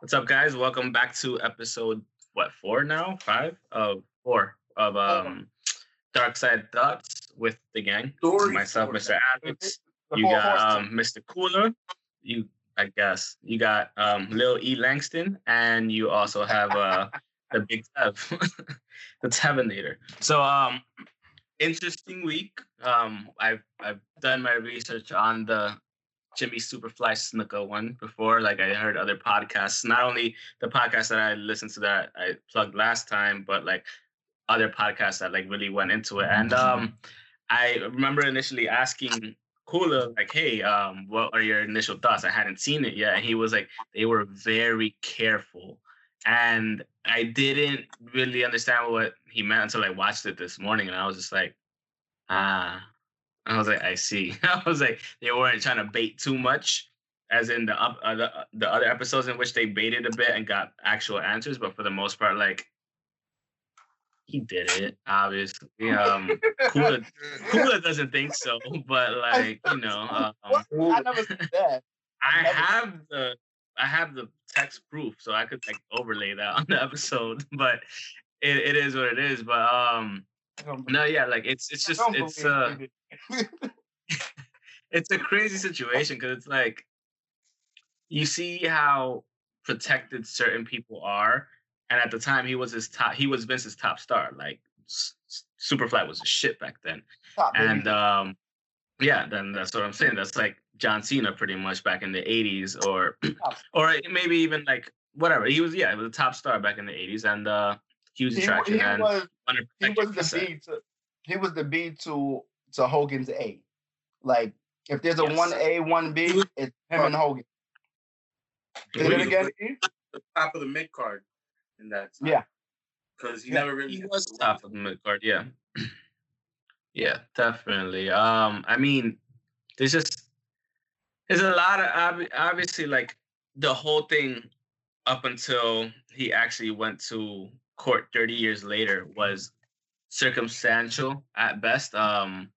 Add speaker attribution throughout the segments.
Speaker 1: What's up, guys? Welcome back to episode what four now? Five of four of um Dark Side Thoughts with the gang. Myself. Mr.
Speaker 2: The
Speaker 1: You got um Mr. Cooler. You I guess you got um Lil E Langston, and you also have uh the Big Tev, the Tevinator. So um interesting week. Um I've I've done my research on the Jimmy Superfly Snuka one before. Like I heard other podcasts, not only the podcast that I listened to that I plugged last time, but like other podcasts that like really went into it. And um I remember initially asking Kula, like, hey, um, what are your initial thoughts? I hadn't seen it yet. And he was like, they were very careful. And I didn't really understand what he meant until I watched it this morning. And I was just like, ah. I was like, I see. I was like, they weren't trying to bait too much, as in the up uh, the, the other episodes in which they baited a bit and got actual answers. But for the most part, like he did it, obviously. Um, Kula, Kula doesn't think so, but like you know, um,
Speaker 2: I never said that.
Speaker 1: I have the I have the text proof, so I could like overlay that on the episode. But it, it is what it is. But um, no, yeah, like it's it's just it's uh it's a crazy situation because it's like you see how protected certain people are, and at the time he was his top he was Vince's top star. Like Superfly was a shit back then. And um yeah then that's what i'm saying that's like john cena pretty much back in the 80s or or maybe even like whatever he was yeah he was a top star back in the 80s and uh huge
Speaker 2: he,
Speaker 1: attraction
Speaker 2: he
Speaker 1: and
Speaker 2: was he was the
Speaker 1: asset.
Speaker 2: B to he was the B to to Hogan's A. Like if there's a
Speaker 1: Yes.
Speaker 2: one A, one B, it's him and Hogan. Say
Speaker 1: it
Speaker 2: that
Speaker 1: was-
Speaker 2: again.
Speaker 3: The top of the mid card in that time.
Speaker 2: Yeah.
Speaker 3: Because he
Speaker 2: Yeah,
Speaker 3: never really
Speaker 1: he was
Speaker 3: to
Speaker 1: top of the mid card yeah yeah definitely um i mean there's just there's a lot of obvi- obviously like the whole thing up until he actually went to court 30 years later was circumstantial at best um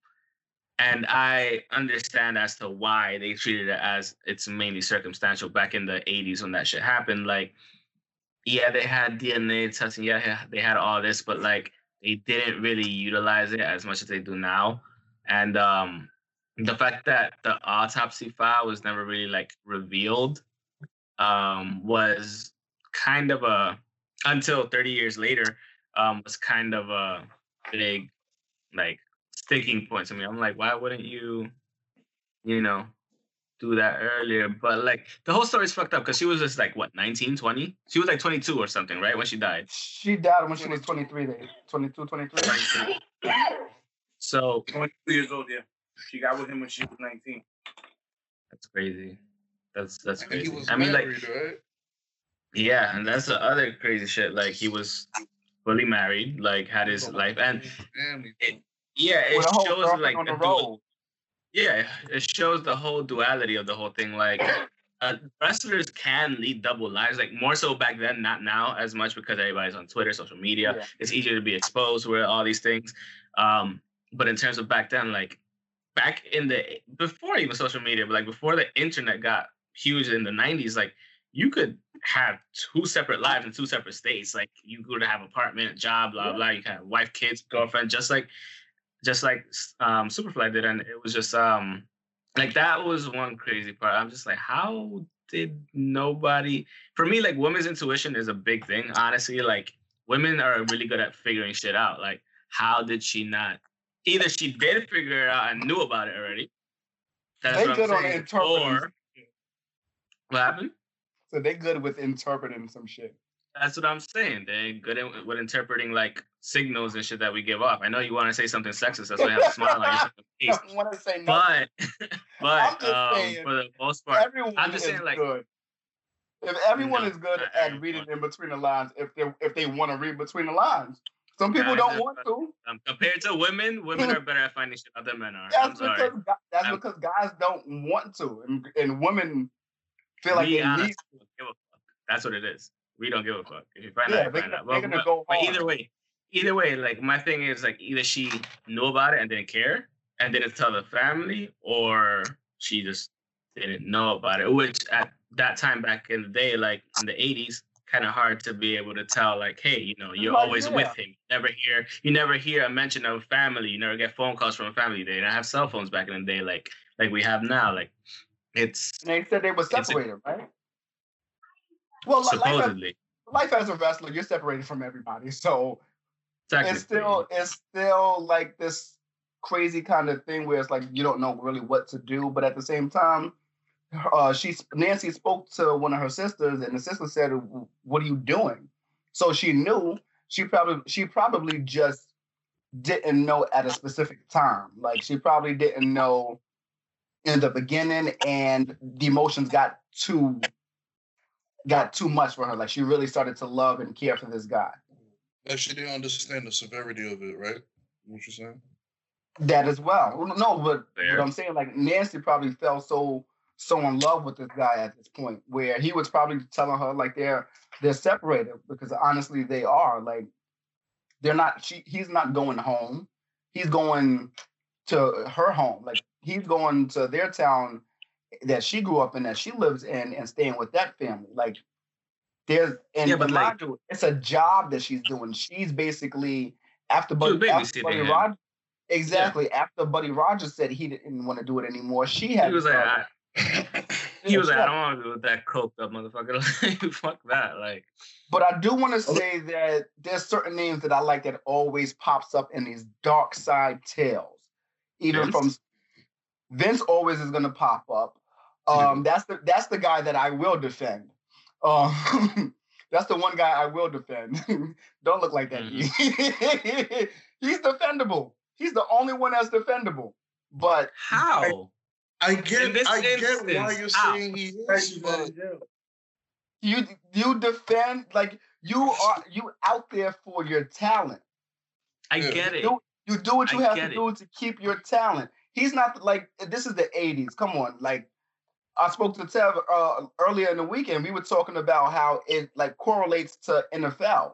Speaker 1: and i understand as to why they treated it as it's mainly circumstantial back in the 80s when that shit happened like yeah they had dna testing yeah they had all this but like they didn't really utilize it as much as they do now and um the fact that the autopsy file was never really like revealed um was kind of a until 30 years later um was kind of a big like sticking point to me i'm like why wouldn't you you know do that earlier but like the whole story's fucked up because she was just like what 19 20 she was like 22 or something right when she died
Speaker 2: She died when she was 23 days. 22, 23.
Speaker 1: 23. so
Speaker 3: 22 years old, yeah. She got with him when she was 19.
Speaker 1: that's crazy that's that's
Speaker 4: I mean, he
Speaker 1: crazy
Speaker 4: was
Speaker 1: i mean like
Speaker 4: right?
Speaker 1: Yeah, and that's the other crazy shit. Like he was fully married, like had his life, and it, yeah, it
Speaker 2: With a whole
Speaker 1: shows like
Speaker 2: on
Speaker 1: the
Speaker 2: the
Speaker 1: dual- yeah, it shows the whole duality of the whole thing. Like uh, wrestlers can lead double lives, like more so back then, not now as much because everybody's on Twitter, social media.
Speaker 2: Yeah.
Speaker 1: It's easier to be exposed with all these things. Um, but in terms of back then, like back in the before even social media, but like before the internet got huge in the '90s, like you could have two separate lives in two separate states. Like you could have apartment, job, blah
Speaker 2: Yeah.
Speaker 1: blah. You can have wife, kids, girlfriend, just like just like um Superfly did, and it was just um like that was one crazy part. I'm just like, how did nobody? For me, like women's intuition is a big thing. Honestly, like women are really good at figuring shit out. Like, how did she not? Either she did figure it out and knew about it already. That's
Speaker 2: They
Speaker 1: what
Speaker 2: good
Speaker 1: I'm
Speaker 2: on
Speaker 1: saying.
Speaker 2: interpreting.
Speaker 1: Or what happened?
Speaker 2: So they good with interpreting some shit.
Speaker 1: That's what I'm saying. They're good at, with interpreting like signals and shit that we give off. I know you want to say something sexist. That's why you have a smile on your face.
Speaker 2: I want to say no.
Speaker 1: But,
Speaker 2: I'm
Speaker 1: but um,
Speaker 2: saying,
Speaker 1: for the most part,
Speaker 2: everyone
Speaker 1: I'm just
Speaker 2: is
Speaker 1: saying, like-
Speaker 2: good. If everyone
Speaker 1: No,
Speaker 2: is good at reading in between the lines, if they if they want to read between the lines, some people don't want to.
Speaker 1: um, compared to women, women are better at finding shit out than men are. I'm
Speaker 2: That's
Speaker 1: sorry.
Speaker 2: because that's because guys don't want to, and, and women feel like
Speaker 1: we
Speaker 2: they
Speaker 1: honestly
Speaker 2: need.
Speaker 1: don't give a fuck. That's what it is. We don't give a fuck. If you find
Speaker 2: Yeah,
Speaker 1: out, you find out. But, but- but either way, either way, like my thing is like either she knew about it and didn't care and didn't tell the family, or she just didn't know about it. Which at that time back in the day, like in the '80s, kind of hard to be able to tell, like, hey, you know, you're
Speaker 2: Like,
Speaker 1: always
Speaker 2: yeah.
Speaker 1: with him. You never hear, you never hear a mention of family. You never get phone calls from a family. They didn't have cell phones back in the day, like like we have now. Like, it's
Speaker 2: And they said they were
Speaker 1: a-
Speaker 2: separated, right? Well, li- life as,
Speaker 1: supposedly,
Speaker 2: life as a wrestler, you're separated from everybody, so it's still it's still like this crazy kind of thing where it's like you don't know really what to do, but at the same time, uh, she Nancy spoke to one of her sisters, and the sister said, "What are you doing?" So she knew. She probably she probably just didn't know at a specific time. Like she probably didn't know in the beginning, and the emotions got too got too much for her. Like she really started to love and care for this guy.
Speaker 4: Like she didn't understand the severity of it, right? What you're saying?
Speaker 2: That as well. No, but
Speaker 1: Fair.
Speaker 2: what I'm saying, like Nancy probably fell so so in love with this guy at this point, where he was probably telling her like they're they're separated because honestly they are. Like they're not. She he's not going home. He's going to her home. Like he's going to their town that she grew up in, that she lives in, and staying with that family. Like there's and
Speaker 1: Yeah, but, like-
Speaker 2: you, it's a job that she's doing. She's basically after Buddy, after Buddy. Rogers. Exactly. After Buddy Rogers said he didn't want to do it anymore, she had.
Speaker 1: he was like, I, he was like, I don't want to be with that coked up motherfucker. Like, fuck that. Like,
Speaker 2: But I do want to say that there's certain names that I like that always pops up in these dark side tales. Even from Vince always is gonna pop up. Um, that's the that's the guy that I will defend. Um, that's the one guy I will defend. Don't look like that. E. He's defendable. He's the only one that's defendable. But
Speaker 1: how?
Speaker 4: I
Speaker 1: In
Speaker 4: get,
Speaker 1: this
Speaker 4: I get why
Speaker 1: instance,
Speaker 4: you're
Speaker 1: how?
Speaker 4: saying he is,
Speaker 3: you
Speaker 4: but
Speaker 2: you you defend like you are you out there for your talent.
Speaker 1: I
Speaker 4: Yeah.
Speaker 1: get it.
Speaker 2: you do what you
Speaker 1: I
Speaker 2: have
Speaker 1: get
Speaker 2: to
Speaker 1: it.
Speaker 2: do to keep your talent. He's not like this is the 80s. Come on. Like I spoke to Tev uh, earlier in the weekend. We were talking about how it like correlates to NFL.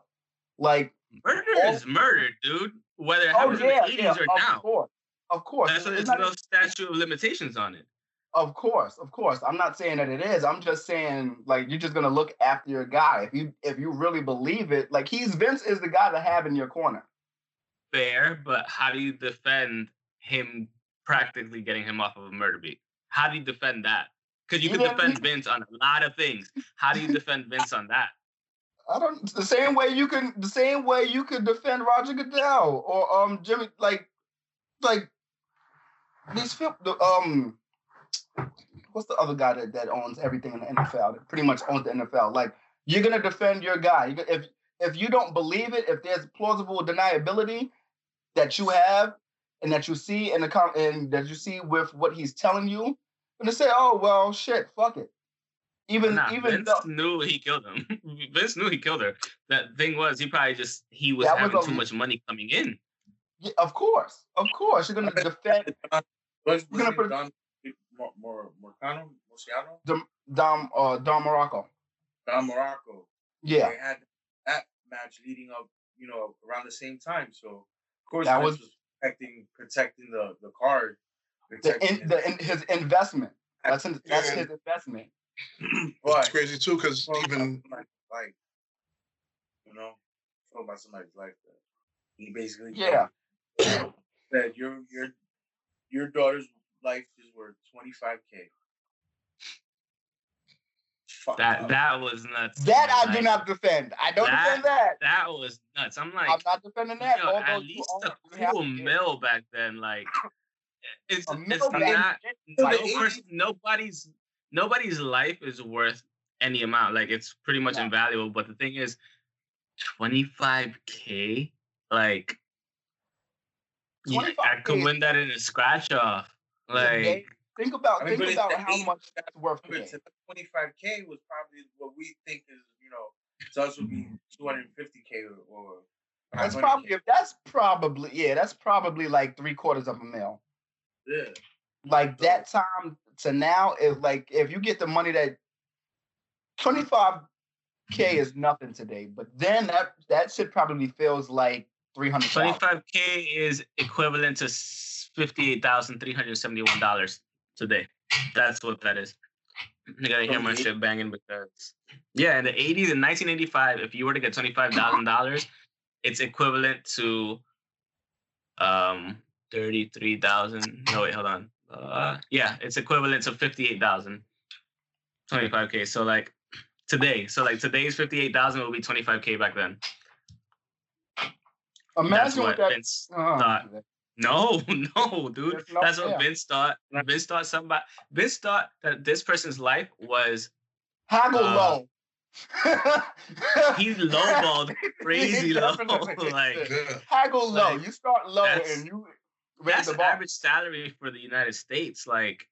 Speaker 2: Like,
Speaker 1: Murder
Speaker 2: all-
Speaker 1: is murder, dude. Whether it
Speaker 2: oh
Speaker 1: happens
Speaker 2: yeah,
Speaker 1: in the 80s
Speaker 2: yeah,
Speaker 1: or
Speaker 2: of
Speaker 1: now.
Speaker 2: course. Of course.
Speaker 1: That's there's no statute of limitations on it.
Speaker 2: Of course, of course. I'm not saying that it is. I'm just saying like you're just gonna look after your guy. If you if you really believe it, like he's Vince is the guy to have in your corner.
Speaker 1: Fair, but how do you defend him practically getting him off of a murder beat? How do you defend that? Because you can defend Vince on a lot of things. How do you defend Vince on that?
Speaker 2: I don't the same way you can the same way you could defend Roger Goodell or um Jimmy like like these fil- the um what's the other guy that, that owns everything in the NFL that pretty much owns the NFL like you're gonna defend your guy if if you don't believe it if there's plausible deniability that you have and that you see in the com- and that you see with what he's telling you and to say oh well shit fuck it even
Speaker 1: Nah,
Speaker 2: even
Speaker 1: Vince
Speaker 2: though,
Speaker 1: knew he killed him. Vince knew he killed her. That thing was he probably just he was
Speaker 2: That was
Speaker 1: having
Speaker 2: a-
Speaker 1: too much money coming in.
Speaker 2: Yeah, of course, of course, you're gonna defend
Speaker 3: What's
Speaker 2: We're gonna put-
Speaker 3: name? Don Mor Mor Morcano? Murciano?
Speaker 2: Dom uh, Dom Muraco.
Speaker 3: Don Muraco.
Speaker 2: Yeah,
Speaker 3: They had that match leading up, you know, around the same time. So of course
Speaker 2: That
Speaker 3: Vince
Speaker 2: was-
Speaker 3: was protecting protecting the the card.
Speaker 2: the in, the in, his investment. That's in, that's
Speaker 4: Yeah.
Speaker 2: his investment.
Speaker 3: but
Speaker 4: it's crazy too, because
Speaker 3: talk
Speaker 4: even
Speaker 3: somebody's life, you know, talk about somebody's life. That he basically
Speaker 2: Yeah.
Speaker 3: said your your your daughter's life is worth twenty five k.
Speaker 1: That that was nuts.
Speaker 2: That I do not defend. I don't
Speaker 1: That-
Speaker 2: defend that.
Speaker 1: That was nuts. I'm like,
Speaker 2: I'm not defending that.
Speaker 1: yo, at least a cool mill back then. Like, eh, it's
Speaker 2: a
Speaker 1: it's
Speaker 2: back
Speaker 1: not.
Speaker 2: like,
Speaker 1: person, nobody's nobody's life is worth any amount. Like it's pretty much
Speaker 2: No.
Speaker 1: invaluable. But the thing is, 25k, like yeah, I
Speaker 2: 25K
Speaker 1: could win that in a scratch off. Like
Speaker 2: Think about
Speaker 3: I mean,
Speaker 2: think about how
Speaker 3: age-
Speaker 2: much that's worth.
Speaker 3: Twenty five k was probably what we think is, you know, to us would be mm-hmm. two hundred and fifty k or, or
Speaker 2: That's probably that's probably yeah, that's probably like three quarters of a mil.
Speaker 3: yeah.
Speaker 2: Like that time to now, is like if you get the money that 25k mm-hmm. is nothing today, but then that that shit probably feels like 300.
Speaker 1: 25k is equivalent to fifty-eight thousand three hundred seventy-one dollars today. That's what that is. You gotta hear my shit banging because yeah, in the 80s, in 1985, if you were to get twenty five thousand dollars, it's equivalent to um thirty three thousand. No wait, hold on. Uh, yeah, it's equivalent to fifty eight thousand. Twenty five k. So like today, so like today's fifty eight thousand will be twenty five k back then. That's
Speaker 2: Imagine
Speaker 1: what
Speaker 2: what that.
Speaker 1: Vince
Speaker 2: Oh,
Speaker 1: thought. No, no, dude.
Speaker 2: No
Speaker 1: That's what. Vince thought. Vince thought somebody. Vince thought that this person's life was
Speaker 2: Haggle
Speaker 1: Uh,
Speaker 2: low.
Speaker 1: he lowballed crazy low. like.
Speaker 2: Haggle low.
Speaker 1: Like,
Speaker 2: You start low and you
Speaker 1: that's
Speaker 2: the bar.
Speaker 1: average salary for the United States. Like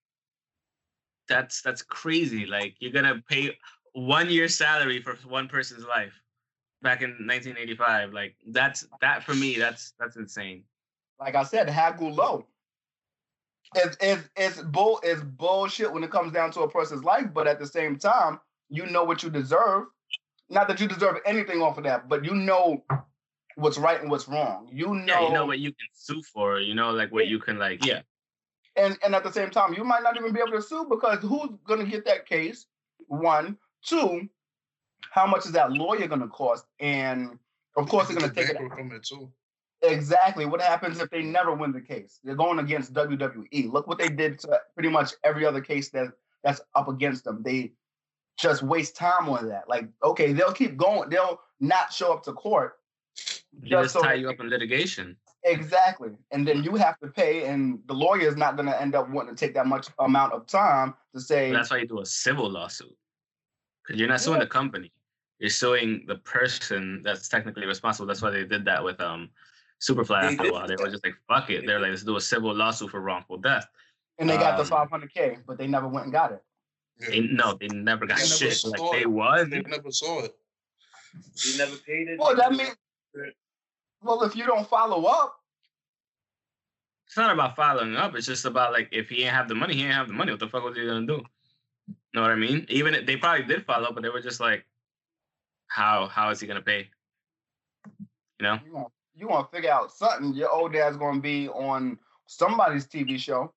Speaker 1: that's that's crazy. Like you're gonna pay one year's salary for one person's life back in 1985. Like that's that for me. That's that's insane.
Speaker 2: Like I said, haggle low. It's it's it's bull it's bullshit when it comes down to a person's life, but at the same time, you know what you deserve. Not that you deserve anything off of that, but you know what's right and what's wrong. You know,
Speaker 1: Yeah, you know what you can sue for. You know, like what you can like. Yeah,
Speaker 2: and and at the same time, you might not even be able to sue because who's gonna get that case? One, two, how much is that lawyer gonna cost? And of course, they're gonna take it
Speaker 4: from it too.
Speaker 2: Exactly. What happens if they never win the case? They're going against WWE. Look what they did to pretty much every other case that that's up against them. They just waste time on that. Like, okay, they'll keep going. They'll not show up to court. Just so
Speaker 1: tie you up in litigation.
Speaker 2: Exactly. And then you have to pay, and the lawyer is not going to end up wanting to take that much amount of time to say,
Speaker 1: That's why you do a civil lawsuit. Because you're not suing
Speaker 2: Yeah.
Speaker 1: the company. You're suing the person that's technically responsible. That's why they did that with um Superfly
Speaker 3: They
Speaker 1: after a while. They were just like, fuck it. They're like, let's do a civil lawsuit for wrongful death.
Speaker 2: and they got the
Speaker 1: um,
Speaker 2: 500K, but they never went and got it.
Speaker 4: Yeah.
Speaker 1: They, no, they never got
Speaker 4: They never
Speaker 1: shit. Like
Speaker 4: saw
Speaker 1: they
Speaker 4: it.
Speaker 1: won.
Speaker 4: They never saw it.
Speaker 3: We never paid it.
Speaker 2: Well, that means, well, if you don't follow up,
Speaker 1: It's not about following up. It's just about like if he ain't have the money, he ain't have the money. What the fuck was he gonna do? Know what I mean? Even if they probably did follow up, but they were just like, how how is he gonna pay? You know?
Speaker 2: You want you want to figure out something. Your old dad's going to be on somebody's TV show.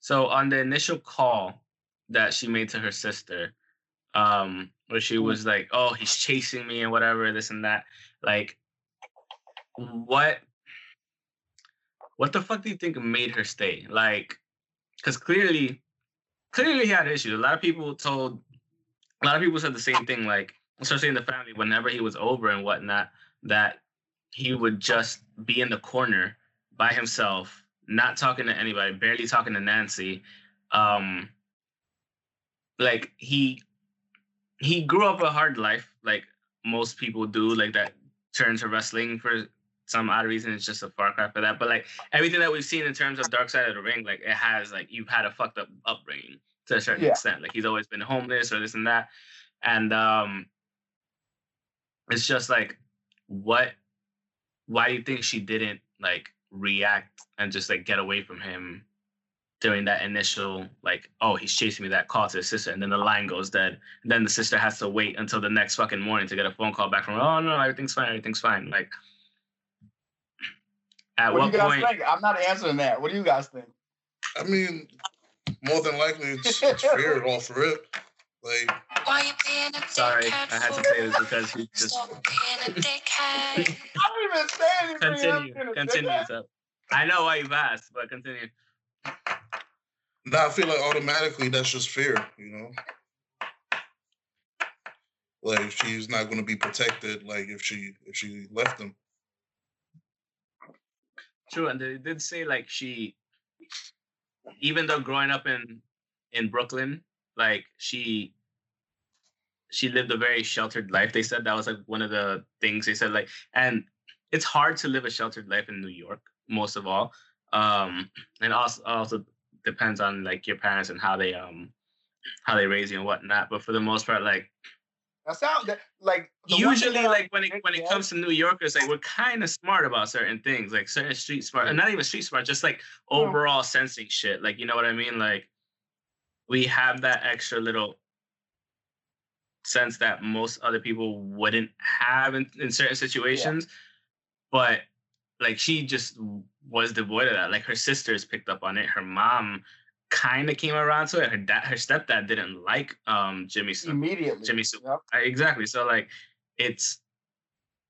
Speaker 1: So on the initial call that she made to her sister, um, where she was like, "Oh, he's chasing me and whatever, this and that," like, what, what the fuck do you think made her stay? Like, because clearly, clearly he had issues. A lot of people told, a lot of people said the same thing. Like, especially in the family, whenever he was over and whatnot, that he would just be in the corner by himself, not talking to anybody, barely talking to Nancy. Um, like he he grew up a hard life, like most people do, like that turn to wrestling for some odd reason. It's just a far cry for that. But like everything that we've seen in terms of Dark Side of the Ring, like it has like you've had a fucked up upbringing to a certain
Speaker 2: Yeah.
Speaker 1: extent. Like he's always been homeless or this and that. And um it's just like what why do you think she didn't like react and just like get away from him during that initial like oh he's chasing me that call to his sister and then the line goes dead and then the sister has to wait until the next fucking morning to get a phone call back from oh no everything's fine everything's fine like at
Speaker 2: What,
Speaker 1: what,
Speaker 2: do you guys
Speaker 1: point
Speaker 2: think? I'm not answering that. What do you guys think?
Speaker 4: I mean, more than likely it's, it's fear off rip. Like
Speaker 5: Why you being a
Speaker 1: sorry i had to say this because he just
Speaker 5: Stop being a dickhead.
Speaker 2: I don't even say anything.
Speaker 1: continue
Speaker 2: I'm gonna say
Speaker 1: continue so i know why you've asked but continue
Speaker 4: now I feel like automatically that's just fear, you know. Like she's not gonna be protected like if she if she left him.
Speaker 1: True, and they did say like she, even though growing up in in Brooklyn, like she she lived a very sheltered life. They said that was like one of the things they said like, and it's hard to live a sheltered life in New York, most of all, um, and also also depends on like your parents and how they um how they raise you and whatnot. But for the most part, like
Speaker 2: That sound that like
Speaker 1: usually like when it when it
Speaker 2: yeah,
Speaker 1: comes to New Yorkers, like we're kind of smart about certain things, like certain street smart, and not even street smart, just like
Speaker 2: Yeah.
Speaker 1: overall sensing shit. Like you know what I mean? Like we have that extra little sense that most other people wouldn't have in, in certain situations. But like she just was devoid of that. Like her sisters picked up on it. Her mom kind of came around to it. Her dad, her stepdad didn't like um Jimmy Sue.
Speaker 2: Immediately.
Speaker 1: Jimmy Sue.
Speaker 2: Yep.
Speaker 1: Exactly. So like, it's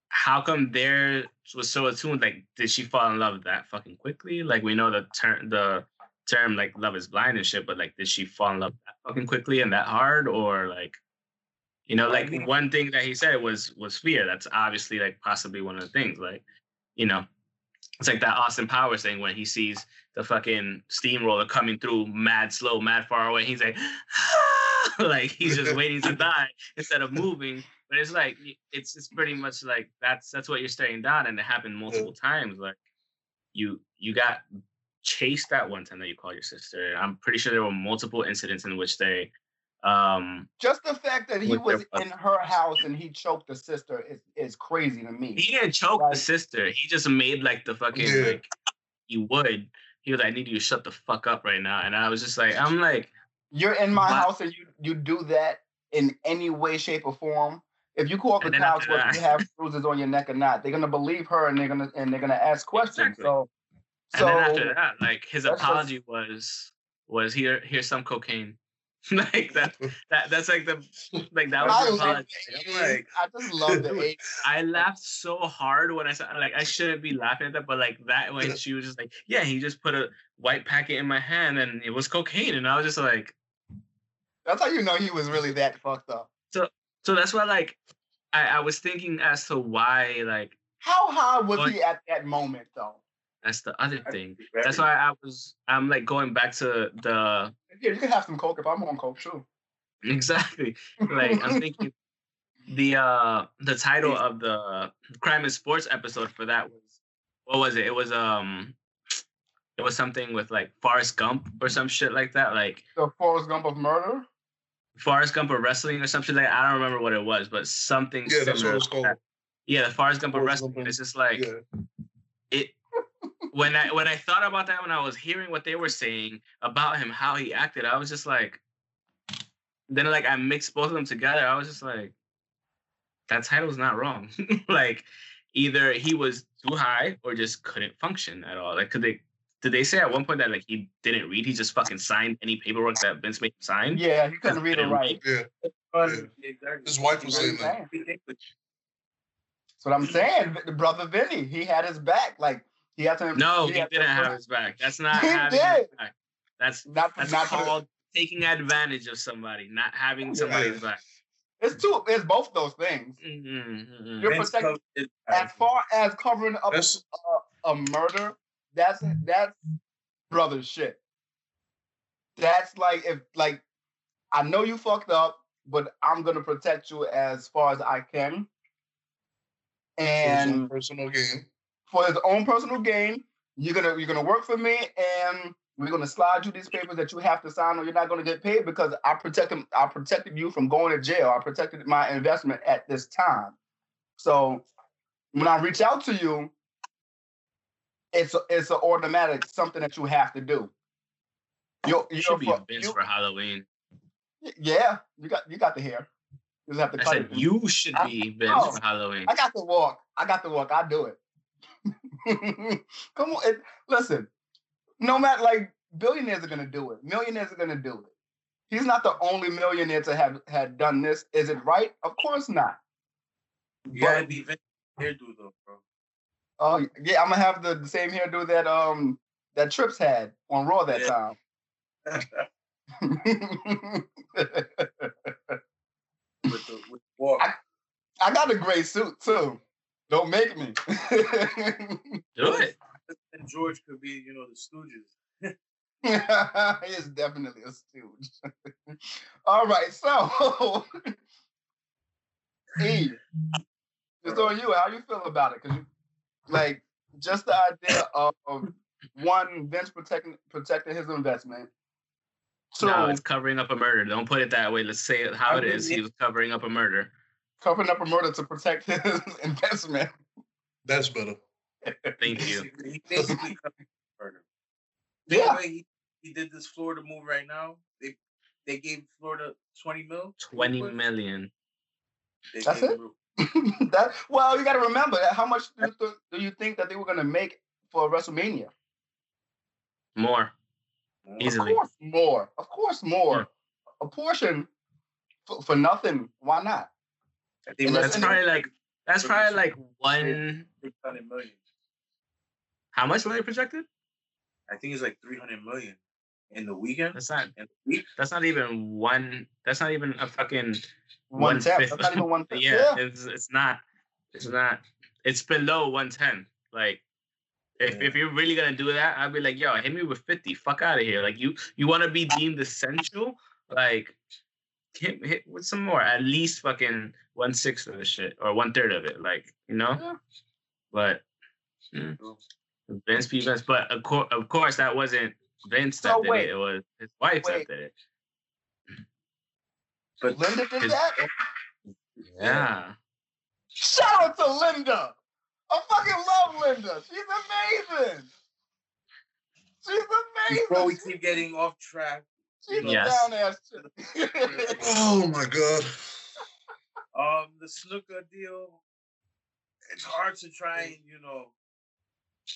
Speaker 1: how come there was so attuned? Like, did she fall in love that fucking quickly? Like, we know the turn the term like love is blind and shit, but like, did she fall in love that fucking quickly and that hard, or like, you know, like one thing that he said was was fear. That's obviously like possibly one of the things. Like, you know, it's like that Austin Powers thing when he sees the fucking steamroller coming through mad slow, mad far away. He's like, like he's just waiting to die instead of moving. But it's like it's it's pretty much like that's that's what you're staring down, and it happened multiple times. Like you you got chased that one time that you called your sister. I'm pretty sure there were multiple incidents in which they um
Speaker 2: Just the fact that he
Speaker 1: With their
Speaker 2: was in her house and he choked the sister is, is crazy to me.
Speaker 1: he didn't choke
Speaker 2: Like-
Speaker 1: the sister. He just made like the fucking
Speaker 4: Yeah.
Speaker 1: like he would. He was like, I need you to shut the fuck up right now. And I was just like, I'm like,
Speaker 2: You're in my
Speaker 1: But-
Speaker 2: house and you you do that in any way, shape, or form. If you call the cops
Speaker 1: after
Speaker 2: whether you have bruises on your neck or not, they're gonna believe her and they're gonna and they're gonna ask questions.
Speaker 1: Exactly.
Speaker 2: So
Speaker 1: and
Speaker 2: so
Speaker 1: then after that, like his
Speaker 2: that's just-
Speaker 1: apology was was here here's some cocaine. like that that that's like the like that was the apology. I'm
Speaker 2: 80s.
Speaker 1: like,
Speaker 2: I just love the
Speaker 1: Dude,
Speaker 2: 80s.
Speaker 1: I laughed so hard when I saw like I shouldn't be laughing at that, but like that when she was just like, yeah, he just put a white packet in my hand and it was cocaine, and I was just like,
Speaker 2: That's how you know he was really that fucked up.
Speaker 1: so so that's why like I, I was thinking as to why like
Speaker 2: How high was
Speaker 1: Like-
Speaker 2: he at that moment though?
Speaker 1: That's the other thing.
Speaker 3: Very-
Speaker 1: That's why I was I'm like going back to the
Speaker 2: Yeah, you can have some coke if I'm on coke too.
Speaker 1: exactly like I'm thinking the uh the title of the Crime in Sports episode for that was what was it? It was um it was something with like Forrest Gump or some shit like that, like
Speaker 2: The Forrest Gump of murder.
Speaker 1: Forrest Gump of wrestling or something like I don't remember what it was, but something
Speaker 4: Yeah, that's what
Speaker 1: similar
Speaker 4: it's called.
Speaker 1: that. Yeah, the Forrest Gump of wrestling.
Speaker 4: Gump
Speaker 1: It's just like
Speaker 4: Yeah.
Speaker 1: it when I when I thought about that when I was hearing what they were saying about him, how he acted, I was just like then like I mixed both of them together. I was just like, that title's not wrong. like either he was too high or just couldn't function at all. Like could they did they say at one point that like he didn't read? He just fucking signed any paperwork that Vince made him sign?
Speaker 2: Yeah, he couldn't read or
Speaker 1: Couldn't
Speaker 2: write.
Speaker 4: Yeah.
Speaker 3: Exactly. Exactly.
Speaker 4: His wife was saying that.
Speaker 2: That's what I'm saying. The brother Vinny, he had his back. Like he had to.
Speaker 1: No, he
Speaker 2: had
Speaker 1: didn't have his back. That's not
Speaker 2: He
Speaker 1: having
Speaker 2: did.
Speaker 1: his back. That's
Speaker 2: Not,
Speaker 1: that's
Speaker 2: not for the-
Speaker 1: called taking advantage of somebody, not having somebody's back.
Speaker 2: It's two. It's both those things.
Speaker 1: Mm, mm, mm,
Speaker 2: You're.
Speaker 3: Vince
Speaker 2: protected-
Speaker 3: covered his
Speaker 2: As far as covering up a, a murder, that's that's brother shit. That's like if like I know you fucked up, but I'm gonna protect you as far as I can. And
Speaker 4: personal gain.
Speaker 2: For his own personal gain. You're gonna you're gonna work for me, and we're gonna slide you these papers that you have to sign, or you're not gonna get paid because I protected I protected you from going to jail. I protected my investment at this time. So when I reach out to you, it's a, it's an automatic something that you have to do. You're,
Speaker 1: You should be
Speaker 2: for-
Speaker 1: Vince
Speaker 2: you-
Speaker 1: for Halloween.
Speaker 2: yeah, you got you got the hair. You just have to
Speaker 1: I
Speaker 2: cut
Speaker 1: said
Speaker 2: it.
Speaker 1: you should
Speaker 2: I-
Speaker 1: be Vince
Speaker 2: no.
Speaker 1: for Halloween.
Speaker 2: I got the walk. I got the walk. I do it. Come on, it, listen. No matter like billionaires are gonna do it. Millionaires are gonna do it. He's not the only millionaire to have had done this. Is it right? Of course not.
Speaker 3: You gotta be Vince hairdo though, bro.
Speaker 2: Oh yeah, I'm gonna have the, the same hairdo that um that Trips had on Raw that
Speaker 3: Yeah.
Speaker 2: time.
Speaker 3: with the with the walk.
Speaker 2: I- I got a gray suit too. Don't make me.
Speaker 1: Do it.
Speaker 3: And George could be, you know, the Stooges.
Speaker 2: he is definitely a stooge. All right, so Eve, it's on you. How you feel about it? Because you like just the idea of one Vince protecting protecting his investment. Two,
Speaker 1: No, it's covering up a murder. Don't put it that way. Let's say it how
Speaker 3: I
Speaker 1: it is.
Speaker 3: mean,
Speaker 1: He was covering up a murder.
Speaker 2: Covering up a murder to protect his investment.
Speaker 4: That's better.
Speaker 1: Thank you.
Speaker 3: Basically- He basically covered murder.
Speaker 2: Yeah.
Speaker 3: He, he did this Florida move right now, they they gave Florida 20 mil.
Speaker 1: 20 million.
Speaker 2: That's it? that well, you got to remember how much do you, th- do you think that they were going to make for WrestleMania?
Speaker 1: More. Easily.
Speaker 2: Of course, more. Of course, more. Hmm. A portion for, for nothing. Why not?
Speaker 3: I think
Speaker 1: That's
Speaker 2: that's-
Speaker 1: probably like that's probably like one.
Speaker 3: six hundred million.
Speaker 1: How much were they projected?
Speaker 3: I think it's like three hundred million in the weekend.
Speaker 1: That's not.
Speaker 3: In the week,
Speaker 1: That's not even one. That's not even a fucking.
Speaker 2: One That's not even one tap.
Speaker 1: Yeah, it's it's not. It's not. It's below one ten. Like, if
Speaker 3: Yeah.
Speaker 1: if you're really gonna do that, I'd be like, yo, hit me with fifty. Fuck out of here. Like you you want to be deemed essential? Like, hit hit with some more. At least fucking one sixth of the shit or one third of it. Like you know.
Speaker 2: Yeah.
Speaker 1: But mm, Vince P. Vince. But of course, of course, that wasn't Vince that
Speaker 2: So
Speaker 1: did
Speaker 2: wait.
Speaker 1: it. It was his wife
Speaker 2: Wait.
Speaker 1: that did it.
Speaker 3: but
Speaker 2: Linda did
Speaker 1: His-
Speaker 2: that.
Speaker 1: Yeah.
Speaker 2: Shout out to Linda. I fucking love Linda. She's amazing. She's amazing.
Speaker 3: before we keep getting off track,
Speaker 2: She's a
Speaker 1: Yes.
Speaker 2: down ass chick.
Speaker 4: Oh my god.
Speaker 3: Um, the Snuka deal, it's hard to try and you know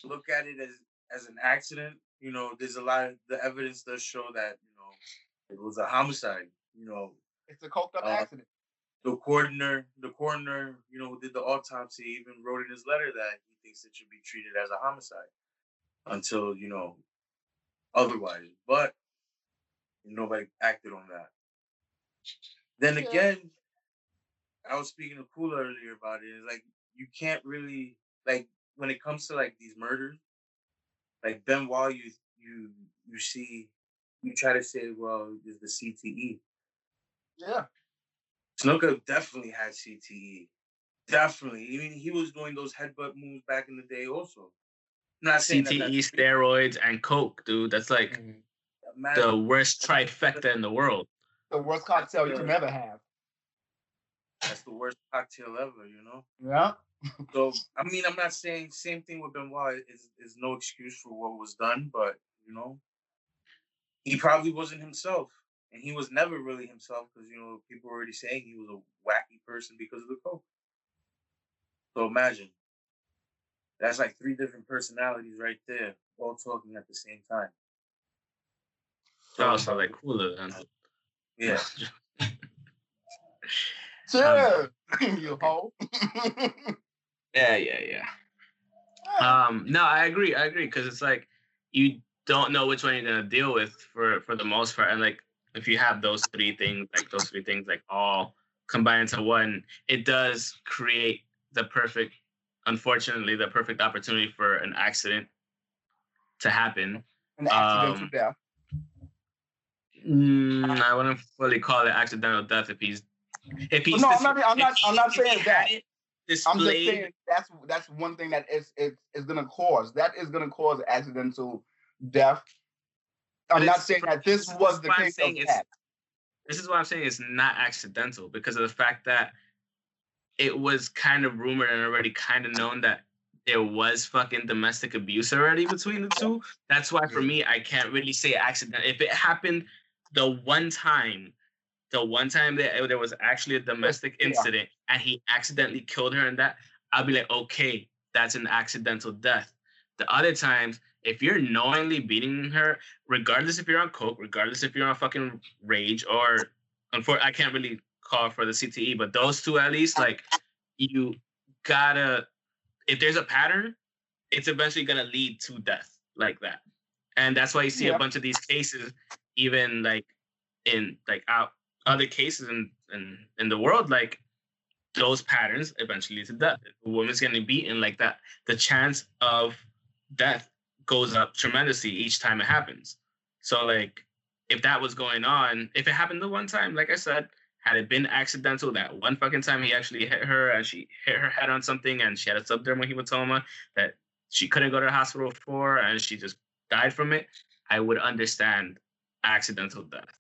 Speaker 3: look at it as as an accident. You know, there's a lot of the evidence does show that you know it was a homicide. You know,
Speaker 2: it's a coked up
Speaker 3: Uh,
Speaker 2: accident.
Speaker 3: the coroner, the coroner, you know, who did the autopsy, even wrote in his letter that he thinks it should be treated as a homicide until you know otherwise. But nobody acted on that. Then
Speaker 2: Yeah.
Speaker 3: again, I was speaking to Kula earlier about it. It's like you can't really like when it comes to like these murders, like Benoit, you you you see, you try to say, well, is the CTE.
Speaker 2: Yeah.
Speaker 3: Snuka definitely had CTE. Definitely. I mean, he was doing those headbutt moves back in the day also. I'm not saying that
Speaker 1: CTE,
Speaker 3: that's-
Speaker 1: E, steroids, and coke, dude. That's like mm-hmm.
Speaker 3: Imagine-
Speaker 1: the worst trifecta in the world.
Speaker 2: The worst cocktail you can ever have.
Speaker 3: That's the worst cocktail ever, you know?
Speaker 2: Yeah.
Speaker 3: So I mean, I'm not saying same thing with Benoit is is no excuse for what was done, but you know, he probably wasn't himself, and he was never really himself because you know people were already saying he was a wacky person because of the coke. So imagine, that's like three different personalities right there, all talking at the same time.
Speaker 1: Oh, so like cooler. Then.
Speaker 3: Yeah,
Speaker 2: Cheers, you hoe.
Speaker 1: yeah, yeah, yeah. Um, no, I agree. I agree because it's like you don't know which one you're gonna deal with for for the most part, and like if you have those three things, like those three things, like all combined into one, it does create the perfect, unfortunately, the perfect opportunity for an accident to happen.
Speaker 2: An accidental
Speaker 1: Um,
Speaker 2: death.
Speaker 1: Mm, I wouldn't fully call it accidental death if he's if he's
Speaker 2: No, I'm not- I'm not- I'm not saying that. I'm just saying that's that's one thing that is is is gonna cause that is gonna cause accidental death. I'm
Speaker 1: But
Speaker 2: not saying that
Speaker 1: this
Speaker 2: this was the case of that.
Speaker 1: this is what I'm saying it's not accidental because of the fact that it was kind of rumored and already kind of known that there was fucking domestic abuse already between the two. That's why for me I can't really say accident. If it happened the one time, the one time that there was actually a domestic
Speaker 2: Yeah.
Speaker 1: incident and he accidentally killed her and that, I'll be like, okay, that's an accidental death. The other times, if you're knowingly beating her, regardless if you're on coke, regardless if you're on fucking rage or, unfor- I can't really call for the CTE, but those two at least, like you gotta, if there's a pattern, it's eventually gonna lead to death like that, and that's why you see
Speaker 2: Yeah.
Speaker 1: a bunch of these cases, even like in like out other cases in in in the world, like those patterns eventually to death. A woman's getting beaten like that, the chance of death goes up tremendously each time it happens. So like if that was going on, if it happened the one time, like I said, had it been accidental that one fucking time he actually hit her and she hit her head on something and she had a subdermal hematoma that she couldn't go to the hospital for and she just died from it, I would understand accidental death.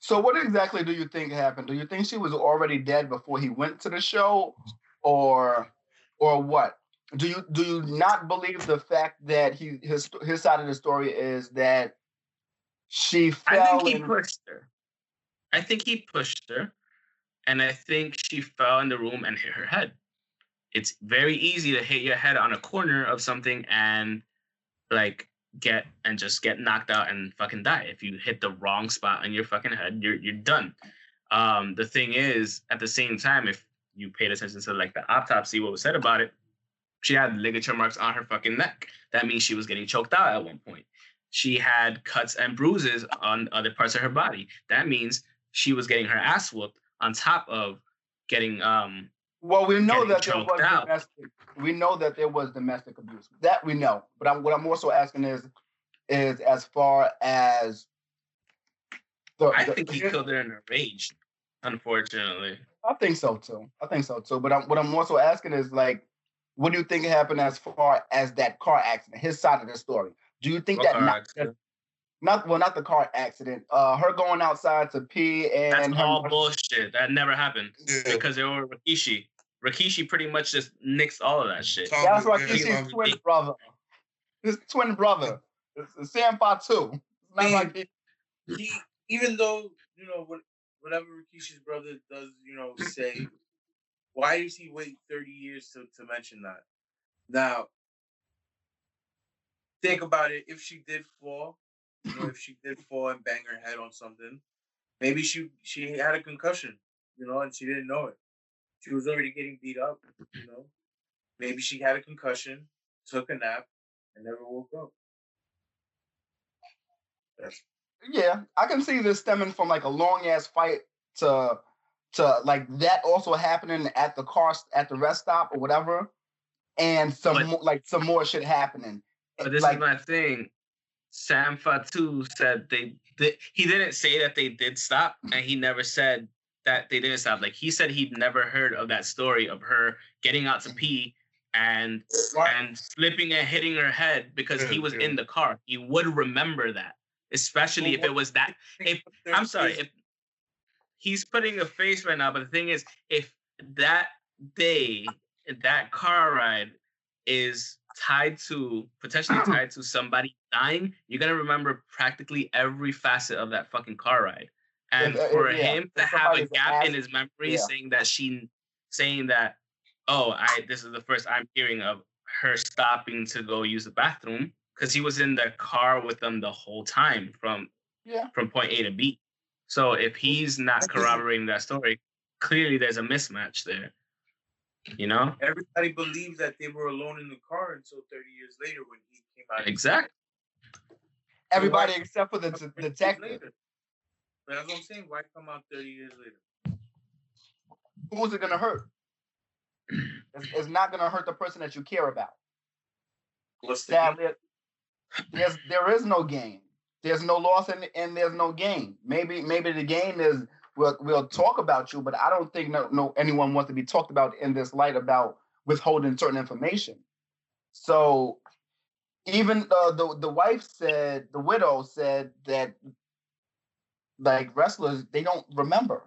Speaker 2: So what exactly do you think happened? Do you think she was already dead before he went to the show, or or what? Do you do you not believe the fact that he his his side of the story is that she fell?
Speaker 1: I think he pushed her. I think he pushed her, and I think she fell in the room and hit her head. It's very easy to hit your head on a corner of something and like get and just get knocked out and fucking die. If you hit the wrong spot on your fucking head, you're you're done. Um, the thing is, at the same time, if you paid attention to like the autopsy, what was said about it, she had ligature marks on her fucking neck. That means she was getting choked out at one point. She had cuts and bruises on other parts of her body. That means she was getting her ass whooped on top of getting um
Speaker 2: Well, we know that there was
Speaker 1: out.
Speaker 2: domestic. We know that there was domestic abuse. That we know. But I'm, what I'm also asking is, is as far as the,
Speaker 1: I
Speaker 2: the-
Speaker 1: think he killed her in a rage, unfortunately.
Speaker 2: I think so too. I think so too. But I'm, what I'm also asking is like, what do you think happened as far as that car accident? His side of the story. Do you think
Speaker 1: What
Speaker 2: that
Speaker 1: car
Speaker 2: not, well, not the car accident. Uh, her going outside to pee and
Speaker 1: That's
Speaker 2: her-
Speaker 1: all bullshit. That never happened
Speaker 4: Yeah.
Speaker 1: because they were Rikishi. Rikishi pretty much just nixed all of that shit.
Speaker 4: Tom-
Speaker 2: That's like
Speaker 4: Yeah,
Speaker 2: his
Speaker 4: Tom-
Speaker 2: twin brother. His twin brother. It's, it's Sam Fatu. It's not
Speaker 3: He-
Speaker 2: like he,
Speaker 3: he even though you know what whatever Rikishi's brother does, you know, say, why does he wait thirty years to, to mention that? Now, think about it. If she did fall, you know, if she did fall and bang her head on something, maybe she she had a concussion, you know, and she didn't know it. She was already getting beat up, you know. Maybe she had a concussion, took a nap, and never woke up. That's
Speaker 2: yeah, I can see this stemming from like a long ass fight to to like that also happening at the car at the rest stop or whatever, and some
Speaker 1: But-
Speaker 2: more, like some more shit happening.
Speaker 1: But this
Speaker 2: like,
Speaker 1: is my thing. Sam Fatu said they, they he didn't say that they did stop, and he never said that they didn't stop. Like he said he'd never heard of that story of her getting out to pee and and slipping and hitting her head because he was in the car. He would remember that, especially if it was that. If I'm sorry, if he's putting a face right now, but the thing is, if that day, that car ride is tied to potentially tied to somebody dying, you're gonna remember practically every facet of that fucking car ride. And
Speaker 2: If- uh,
Speaker 1: for him to have a gap in his memory
Speaker 2: yeah.
Speaker 1: saying that she saying that, oh, I this is the first I'm hearing of her stopping to go use the bathroom because he was in the car with them the whole time from
Speaker 2: yeah,
Speaker 1: from point A to B. So if he's not corroborating that story, clearly there's a mismatch there. You know?
Speaker 3: Everybody believed that they were alone in the car until 30 years later when he came out.
Speaker 1: Exactly.
Speaker 2: everybody
Speaker 3: why-
Speaker 2: except for the
Speaker 3: 30
Speaker 2: d- detective.
Speaker 3: later. But that's what I'm saying. Why come out 30 years later?
Speaker 2: Who's it gonna hurt? It's, it's not gonna hurt the person that you care about.
Speaker 3: What's the
Speaker 2: Sadly, there's there is no gain. There's no loss and, and there's no gain. Maybe maybe the gain is we'll we'll talk about you, but I don't think no, no anyone wants to be talked about in this light about withholding certain information. So even uh, the the wife said the widow said that like wrestlers they don't remember